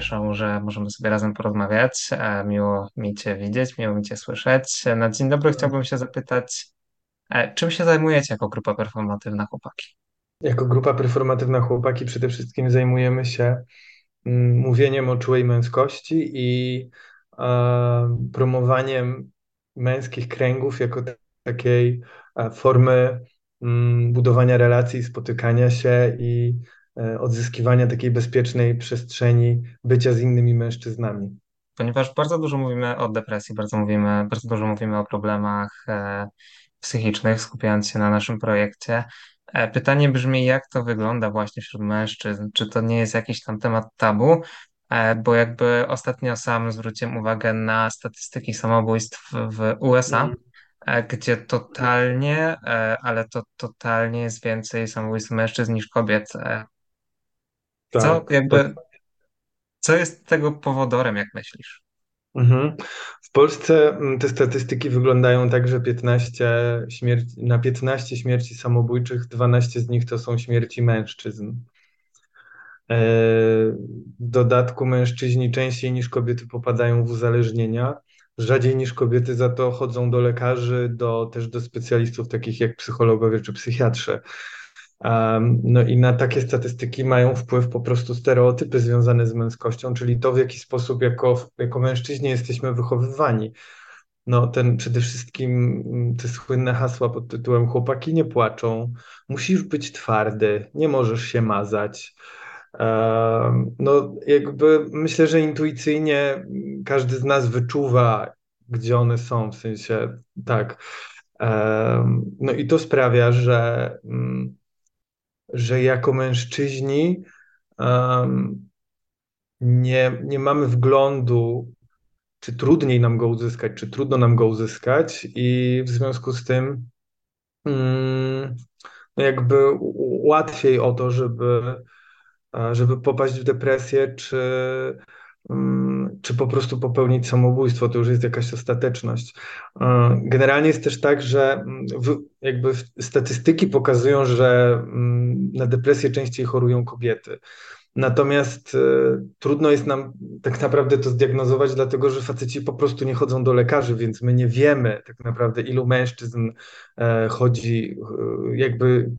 cieszę, że możemy sobie razem porozmawiać. Miło mi Cię widzieć, miło mi Cię słyszeć. Na dzień dobry chciałbym się zapytać, e, czym się zajmujecie jako grupa performatywna chłopaki? Jako grupa performatywna chłopaki przede wszystkim zajmujemy się mm, mówieniem o czułej męskości i e, promowaniem męskich kręgów jako takiej e, formy mm, budowania relacji, spotykania się i odzyskiwania takiej bezpiecznej przestrzeni bycia z innymi mężczyznami. Ponieważ bardzo dużo mówimy o depresji, bardzo mówimy, bardzo dużo mówimy o problemach e, psychicznych, skupiając się na naszym projekcie. E, Pytanie brzmi, jak to wygląda właśnie wśród mężczyzn? Czy to nie jest jakiś tam temat tabu? E, Bo jakby ostatnio sam zwróciłem uwagę na statystyki samobójstw w USA, Mm. e, gdzie totalnie, e, ale to totalnie jest więcej samobójstw mężczyzn niż kobiet. E, Co Tak. jakby, co jest tego powodorem, jak myślisz? Mhm. W Polsce mm, te statystyki wyglądają tak, że 15 śmierci, na 15 śmierci samobójczych 12 z nich to są śmierci mężczyzn. E, W dodatku mężczyźni częściej niż kobiety popadają w uzależnienia, rzadziej niż kobiety za to chodzą do lekarzy, do, też do specjalistów takich jak psychologowie czy psychiatrzy. No i na takie statystyki mają wpływ po prostu stereotypy związane z męskością, czyli to, w jaki sposób jako, jako mężczyźni jesteśmy wychowywani. No, ten przede wszystkim mm, te słynne hasła pod tytułem chłopaki nie płaczą, musisz być twardy, nie możesz się mazać. No, jakby myślę, że intuicyjnie każdy z nas wyczuwa, gdzie one są, w sensie tak. No i to sprawia, że, mm, że jako mężczyźni em, nie, nie mamy wglądu czy trudniej nam go uzyskać, czy trudno nam go uzyskać, i w związku z tym mm, no jakby łatwiej o to, żeby, e, żeby popaść w depresję, czy, czy po prostu popełnić samobójstwo. To już jest jakaś ostateczność. E, Generalnie jest też tak, że mm, jakby statystyki pokazują, że mm, na depresję częściej chorują kobiety. Natomiast e, trudno jest nam tak naprawdę to zdiagnozować, dlatego że faceci po prostu nie chodzą do lekarzy, więc my nie wiemy tak naprawdę, ilu mężczyzn e, chodzi, e, jakby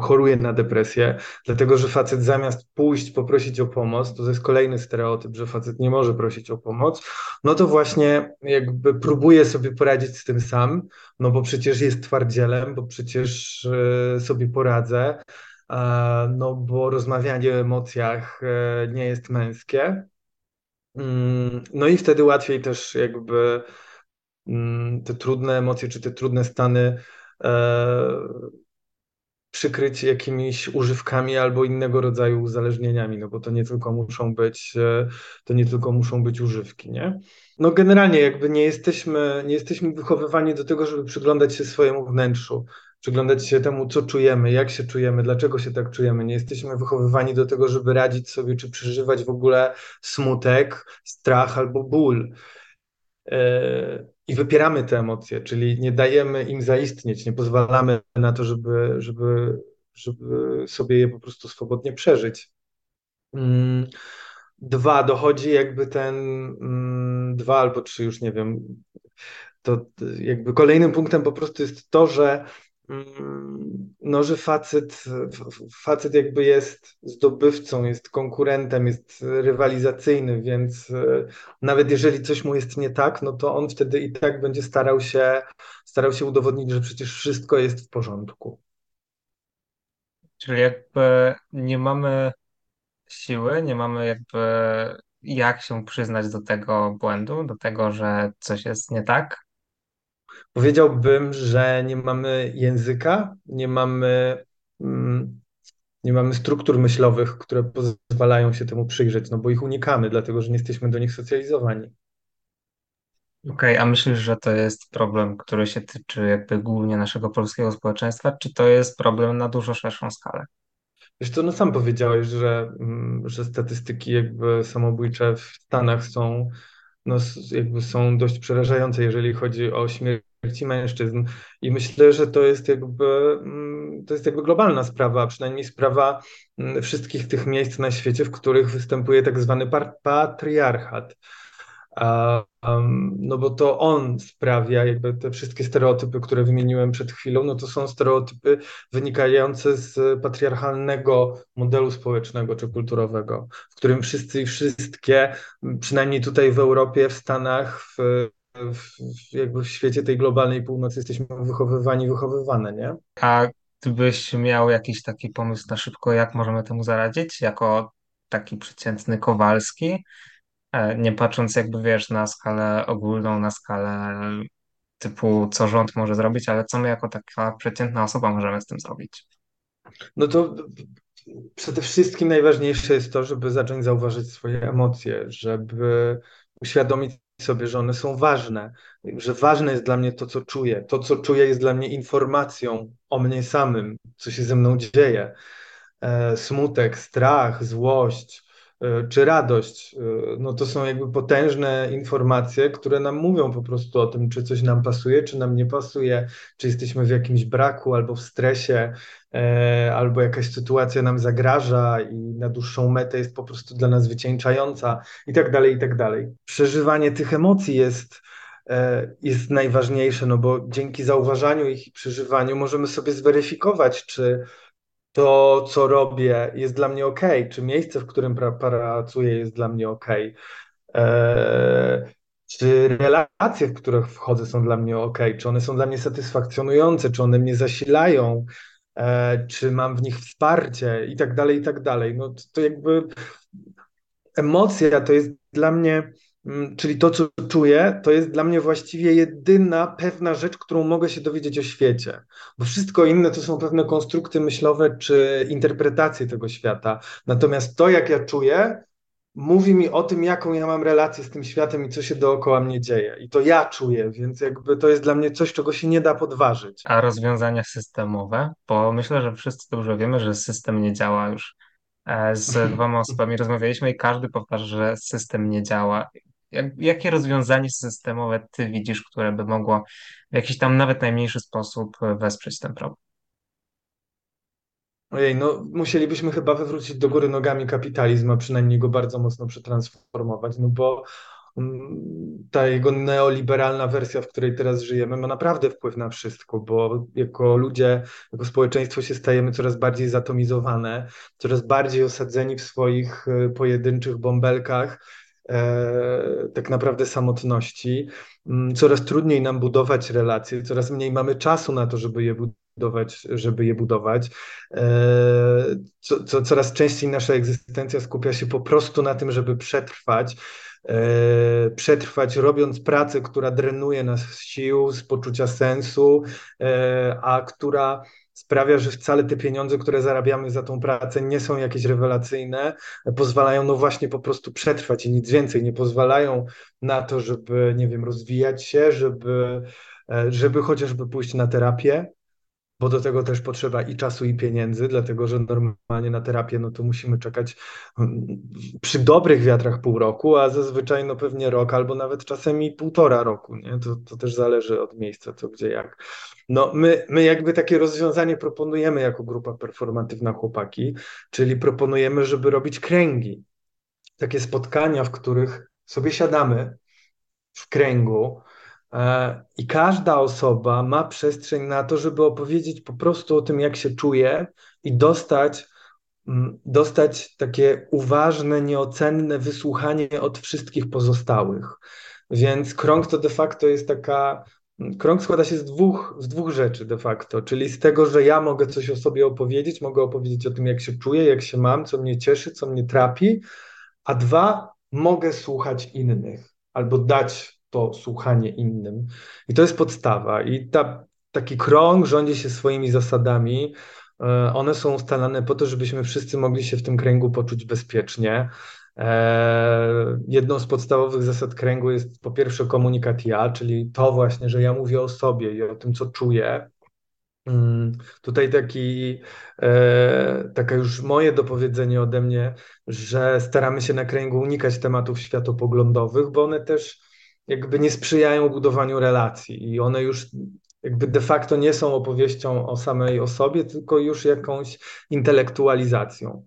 choruje na depresję, dlatego że facet zamiast pójść poprosić o pomoc, to jest kolejny stereotyp, że facet nie może prosić o pomoc, no to właśnie jakby próbuje sobie poradzić z tym sam, no bo przecież jest twardzielem, bo przecież sobie poradzę. E, no bo rozmawianie o emocjach e, nie jest męskie. Mm, No i wtedy łatwiej też jakby mm, te trudne emocje czy te trudne stany e, przykryć jakimiś używkami albo innego rodzaju uzależnieniami, no bo to nie tylko muszą być, to nie tylko muszą być używki, nie? No generalnie jakby nie jesteśmy, nie jesteśmy wychowywani do tego, żeby przyglądać się swojemu wnętrzu, przyglądać się temu, co czujemy, jak się czujemy, dlaczego się tak czujemy. Nie jesteśmy wychowywani do tego, żeby radzić sobie, czy przeżywać w ogóle smutek, strach albo ból. E, I wypieramy te emocje, czyli nie dajemy im zaistnieć, nie pozwalamy na to, żeby, żeby, żeby sobie je po prostu swobodnie przeżyć. Mm, Dwa, dochodzi jakby ten, mm, dwa albo trzy, już nie wiem, to jakby kolejnym punktem po prostu jest to, że no, że facet, facet jakby jest zdobywcą, jest konkurentem, jest rywalizacyjny, więc e, nawet jeżeli coś mu jest nie tak, no to on wtedy i tak będzie starał się, starał się udowodnić, że przecież wszystko jest w porządku. Czyli jakby nie mamy siły, nie mamy jakby jak się przyznać do tego błędu, do tego, że coś jest nie tak. Powiedziałbym, że nie mamy języka, nie mamy, mm, nie mamy struktur myślowych, które pozwalają się temu przyjrzeć, no bo ich unikamy, dlatego że nie jesteśmy do nich socjalizowani. Okej, a myślisz, że to jest problem, który się tyczy jakby głównie naszego polskiego społeczeństwa, czy to jest problem na dużo szerszą skalę? Wiesz co, no sam powiedziałeś, że, mm, że statystyki jakby samobójcze w Stanach są, no, jakby są dość przerażające, jeżeli chodzi o śmierć śmierci mężczyzn. I myślę, że to jest jakby, mm, to jest jakby globalna sprawa, a przynajmniej sprawa mm, wszystkich tych miejsc na świecie, w których występuje tak zwany patriarchat. No bo to on sprawia, jakby te wszystkie stereotypy, które wymieniłem przed chwilą, no to są stereotypy wynikające z patriarchalnego modelu społecznego czy kulturowego, w którym wszyscy i wszystkie, przynajmniej tutaj w Europie, w Stanach, w, w, jakby w świecie tej globalnej północy jesteśmy wychowywani, wychowywane, nie? A gdybyś miał jakiś taki pomysł na szybko, jak możemy temu zaradzić, jako taki przeciętny Kowalski, E, nie patrząc jakby wiesz na skalę ogólną, na skalę typu co rząd może zrobić, ale co my jako taka przeciętna osoba możemy z tym zrobić. No to przede wszystkim najważniejsze jest to, żeby zacząć zauważyć swoje emocje, żeby uświadomić sobie, że one są ważne, że ważne jest dla mnie to, co czuję. To, co czuję, jest dla mnie informacją o mnie samym, co się ze mną dzieje. E, smutek, strach, złość, czy radość, e, no to są jakby potężne informacje, które nam mówią po prostu o tym, czy coś nam pasuje, czy nam nie pasuje, czy jesteśmy w jakimś braku albo w stresie, e, albo jakaś sytuacja nam zagraża i na dłuższą metę jest po prostu dla nas wycieńczająca i tak dalej, i tak dalej. Przeżywanie tych emocji jest jest najważniejsze, no bo dzięki zauważaniu ich i przeżywaniu możemy sobie zweryfikować, czy to, co robię, jest dla mnie ok, czy miejsce, w którym pra pracuję, jest dla mnie ok, eee, czy relacje, w których wchodzę, są dla mnie ok, czy one są dla mnie satysfakcjonujące, czy one mnie zasilają, eee, czy mam w nich wsparcie? I tak dalej, i tak dalej. No to, to jakby emocja to jest dla mnie czyli to, co czuję, to jest dla mnie właściwie jedyna pewna rzecz, którą mogę się dowiedzieć o świecie. Bo wszystko inne to są pewne konstrukty myślowe czy interpretacje tego świata. Natomiast to, jak ja czuję, mówi mi o tym, jaką ja mam relację z tym światem i co się dookoła mnie dzieje. I to ja czuję, więc jakby to jest dla mnie coś, czego się nie da podważyć. A rozwiązania systemowe? Bo myślę, że wszyscy dobrze wiemy, że system nie działa już. E, z dwoma osobami rozmawialiśmy i każdy powtarza, że system nie działa. Jak, jakie rozwiązanie systemowe ty widzisz, które by mogło w jakiś tam nawet najmniejszy sposób wesprzeć ten problem? Ojej, no musielibyśmy chyba wywrócić do góry nogami kapitalizm, a przynajmniej go bardzo mocno przetransformować, no bo mm, ta jego neoliberalna wersja, w której teraz żyjemy, ma naprawdę wpływ na wszystko, bo jako ludzie, jako społeczeństwo się stajemy coraz bardziej zatomizowane, coraz bardziej osadzeni w swoich y, pojedynczych bąbelkach e, tak naprawdę samotności. Mm, coraz trudniej nam budować relacje, coraz mniej mamy czasu na to, żeby je budować, żeby je budować. E, co, co, coraz częściej nasza egzystencja skupia się po prostu na tym, żeby przetrwać. E, przetrwać, robiąc pracę, która drenuje nas z sił, z poczucia sensu, e, a która sprawia, że wcale te pieniądze, które zarabiamy za tą pracę, nie są jakieś rewelacyjne, pozwalają no właśnie po prostu przetrwać i nic więcej, nie pozwalają na to, żeby, nie wiem, rozwijać się, żeby, e, żeby chociażby pójść na terapię, bo do tego też potrzeba i czasu, i pieniędzy, dlatego że normalnie na terapię no to musimy czekać mm, przy dobrych wiatrach pół roku, a zazwyczaj no pewnie rok albo nawet czasem i półtora roku, nie? To, to też zależy od miejsca, co gdzie jak. No my, my jakby takie rozwiązanie proponujemy jako grupa performatywna chłopaki, czyli proponujemy, żeby robić kręgi. Takie spotkania, w których sobie siadamy w kręgu, I każda osoba ma przestrzeń na to, żeby opowiedzieć po prostu o tym, jak się czuje i dostać, mm, dostać takie uważne, nieocenne wysłuchanie od wszystkich pozostałych. Więc krąg to de facto jest taka. Mm, krąg składa się z dwóch, z dwóch rzeczy de facto, czyli z tego, że ja mogę coś o sobie opowiedzieć, mogę opowiedzieć o tym, jak się czuję, jak się mam, co mnie cieszy, co mnie trapi, a dwa, mogę słuchać innych albo dać to słuchanie innym. I to jest podstawa. I ta, taki krąg rządzi się swoimi zasadami. E, one są ustalane po to, żebyśmy wszyscy mogli się w tym kręgu poczuć bezpiecznie. E, jedną z podstawowych zasad kręgu jest po pierwsze komunikat ja, czyli to właśnie, że ja mówię o sobie i o tym, co czuję. Mm, tutaj taki, e, taka już moje dopowiedzenie ode mnie, że staramy się na kręgu unikać tematów światopoglądowych, bo one też jakby nie sprzyjają budowaniu relacji i one już jakby de facto nie są opowieścią o samej osobie, tylko już jakąś intelektualizacją.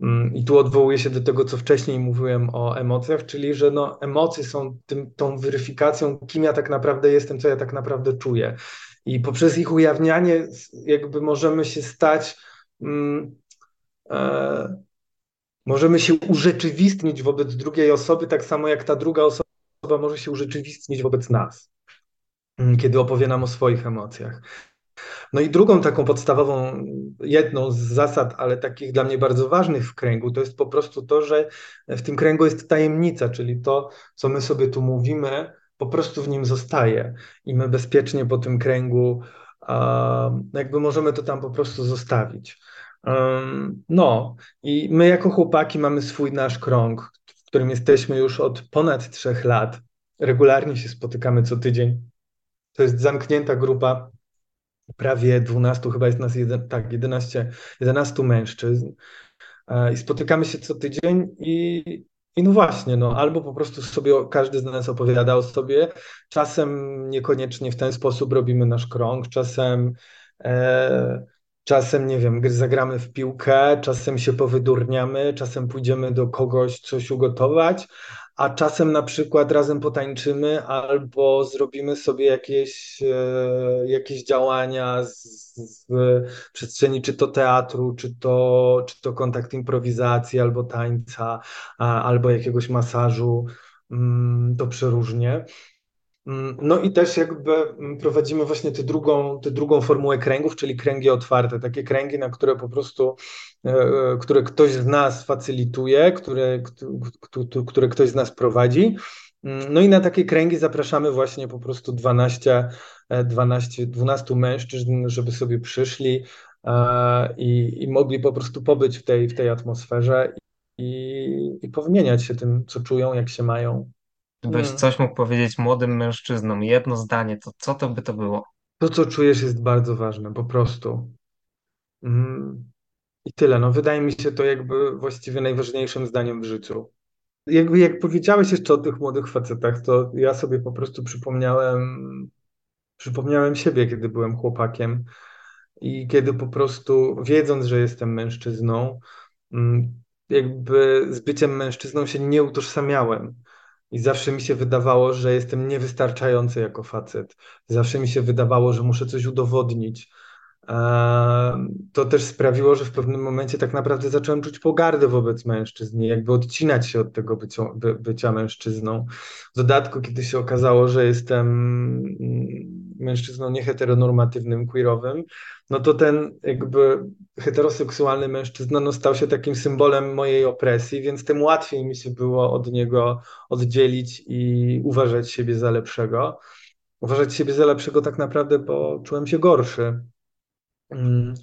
Mm, I tu odwołuję się do tego, co wcześniej mówiłem o emocjach, czyli że no, emocje są tym, tą weryfikacją, kim ja tak naprawdę jestem, co ja tak naprawdę czuję. I poprzez ich ujawnianie, jakby możemy się stać, mm, e, możemy się urzeczywistnić wobec drugiej osoby, tak samo jak ta druga osoba może się urzeczywistnić wobec nas, mm, kiedy opowie nam o swoich emocjach. No i drugą taką podstawową, jedną z zasad, ale takich dla mnie bardzo ważnych w kręgu, to jest po prostu to, że w tym kręgu jest tajemnica, czyli to, co my sobie tu mówimy, po prostu w nim zostaje i my bezpiecznie po tym kręgu jakby możemy to tam po prostu zostawić. No i my jako chłopaki mamy swój nasz krąg, którym jesteśmy już od ponad trzech lat. Regularnie się spotykamy co tydzień. To jest zamknięta grupa prawie 12, chyba jest nas jeden, tak, 11, 11 mężczyzn. E, I spotykamy się co tydzień i, i no właśnie, no, albo po prostu sobie każdy z nas opowiada o sobie. Czasem niekoniecznie w ten sposób robimy nasz krąg, czasem, e, czasem nie wiem, zagramy w piłkę, czasem się powydurniamy, czasem pójdziemy do kogoś coś ugotować, a czasem na przykład razem potańczymy albo zrobimy sobie jakieś, e, jakieś działania z, z przestrzeni czy to teatru, czy to, czy to kontakt improwizacji, albo tańca, albo jakiegoś masażu, mm, to przeróżnie. Mm, no i też jakby mm, prowadzimy właśnie tę drugą, tę drugą formułę kręgów, czyli kręgi otwarte, takie kręgi, na które po prostu, e, e, które ktoś z nas facylituje, które, które ktoś z nas prowadzi. Mm, no i na takie kręgi zapraszamy właśnie po prostu 12, 12 12 mężczyzn, żeby sobie przyszli e, i, i mogli po prostu pobyć w tej, w tej atmosferze i, i powymieniać się tym, co czują, jak się mają. Gdybyś hmm. coś mógł powiedzieć młodym mężczyznom, jedno zdanie, to co to by to było? To, co czujesz, jest bardzo ważne, po prostu. Mm. I tyle. No, wydaje mi się to jakby właściwie najważniejszym zdaniem w życiu. Jakby jak powiedziałeś jeszcze o tych młodych facetach, to ja sobie po prostu przypomniałem, przypomniałem siebie, kiedy byłem chłopakiem i kiedy po prostu wiedząc, że jestem mężczyzną, mm, jakby z byciem mężczyzną się nie utożsamiałem. I zawsze mi się wydawało, że jestem niewystarczający jako facet. Zawsze mi się wydawało, że muszę coś udowodnić. To też sprawiło, że w pewnym momencie tak naprawdę zacząłem czuć pogardę wobec mężczyzn, jakby odcinać się od tego bycia, by, bycia mężczyzną. W dodatku, kiedy się okazało, że jestem mm, mężczyzną nieheteronormatywnym, queerowym, no to ten jakby heteroseksualny mężczyzna no, stał się takim symbolem mojej opresji, więc tym łatwiej mi się było od niego oddzielić i uważać siebie za lepszego. Uważać siebie za lepszego tak naprawdę, bo czułem się gorszy. Mm.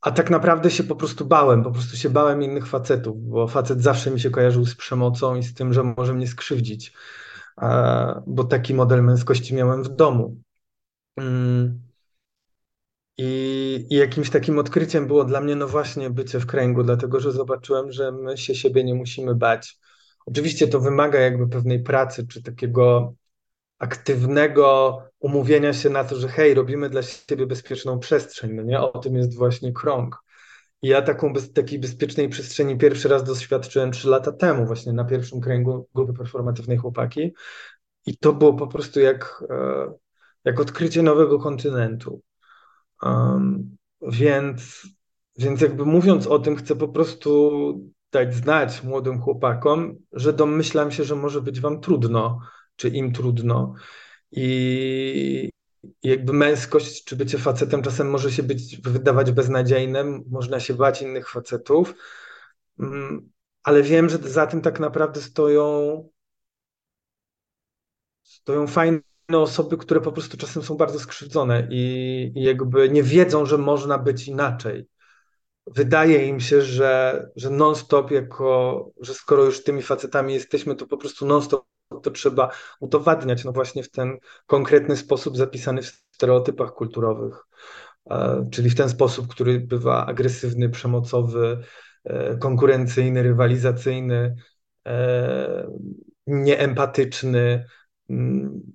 A, tak naprawdę się po prostu bałem, po prostu się bałem innych facetów, bo facet zawsze mi się kojarzył z przemocą i z tym, że może mnie skrzywdzić, bo taki model męskości miałem w domu. Mm. I, I, jakimś takim odkryciem było dla mnie, no właśnie, bycie w kręgu, dlatego że zobaczyłem, że my się siebie nie musimy bać. Oczywiście to wymaga jakby pewnej pracy, czy takiego aktywnego umówienia się na to, że hej, robimy dla siebie bezpieczną przestrzeń, no nie? O tym jest właśnie krąg. I ja taką bez, takiej bezpiecznej przestrzeni pierwszy raz doświadczyłem trzy lata temu, właśnie na pierwszym kręgu grupy performatywnej Chłopaki. I to było po prostu jak, e, jak odkrycie nowego kontynentu. Um, więc, więc jakby mówiąc o tym, chcę po prostu dać znać młodym chłopakom, że domyślam się, że może być wam trudno, czy im trudno. I jakby męskość, czy bycie facetem czasem może się być, wydawać beznadziejnym, można się bać innych facetów, mm, ale wiem, że za tym tak naprawdę stoją, stoją fajne osoby, które po prostu czasem są bardzo skrzywdzone i, i jakby nie wiedzą, że można być inaczej. Wydaje im się, że, że non-stop jako, że skoro już tymi facetami jesteśmy, to po prostu non-stop to trzeba udowadniać, no właśnie w ten konkretny sposób zapisany w stereotypach kulturowych, e, czyli w ten sposób, który bywa agresywny, przemocowy, e, konkurencyjny, rywalizacyjny, e, nieempatyczny,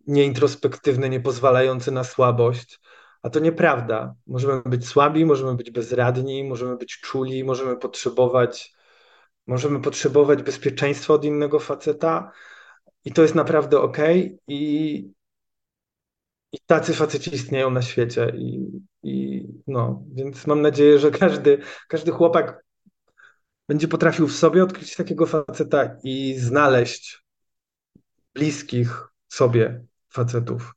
nieintrospektywny, niepozwalający na słabość. A to nieprawda. Możemy być słabi, możemy być bezradni, możemy być czuli, możemy potrzebować, możemy potrzebować bezpieczeństwa od innego faceta i to jest naprawdę ok. I, i tacy faceci istnieją na świecie. I, i no, więc mam nadzieję, że każdy, każdy chłopak będzie potrafił w sobie odkryć takiego faceta i znaleźć bliskich sobie facetów,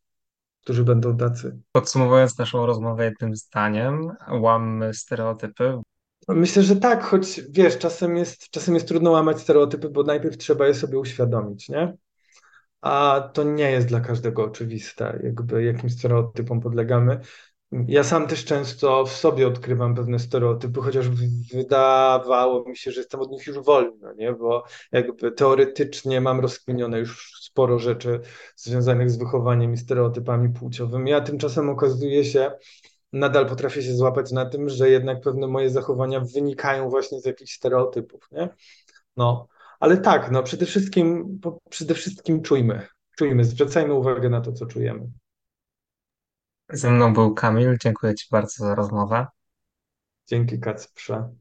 którzy będą tacy. Podsumowując naszą rozmowę jednym zdaniem, łammy stereotypy. Myślę, że tak, choć wiesz, czasem jest, czasem jest trudno łamać stereotypy, bo najpierw trzeba je sobie uświadomić, nie? A to nie jest dla każdego oczywiste, jakby jakim stereotypom podlegamy. Ja sam też często w sobie odkrywam pewne stereotypy, chociaż wydawało mi się, że jestem od nich już wolny, nie? bo jakby teoretycznie mam rozkminione już sporo rzeczy związanych z wychowaniem i stereotypami płciowymi, a tymczasem okazuje się, nadal potrafię się złapać na tym, że jednak pewne moje zachowania wynikają właśnie z jakichś stereotypów, nie? No, ale tak, no przede wszystkim, przede wszystkim czujmy, czujmy, zwracajmy uwagę na to, co czujemy. Ze mną był Kamil. Dziękuję Ci bardzo za rozmowę. Dzięki Kacprze.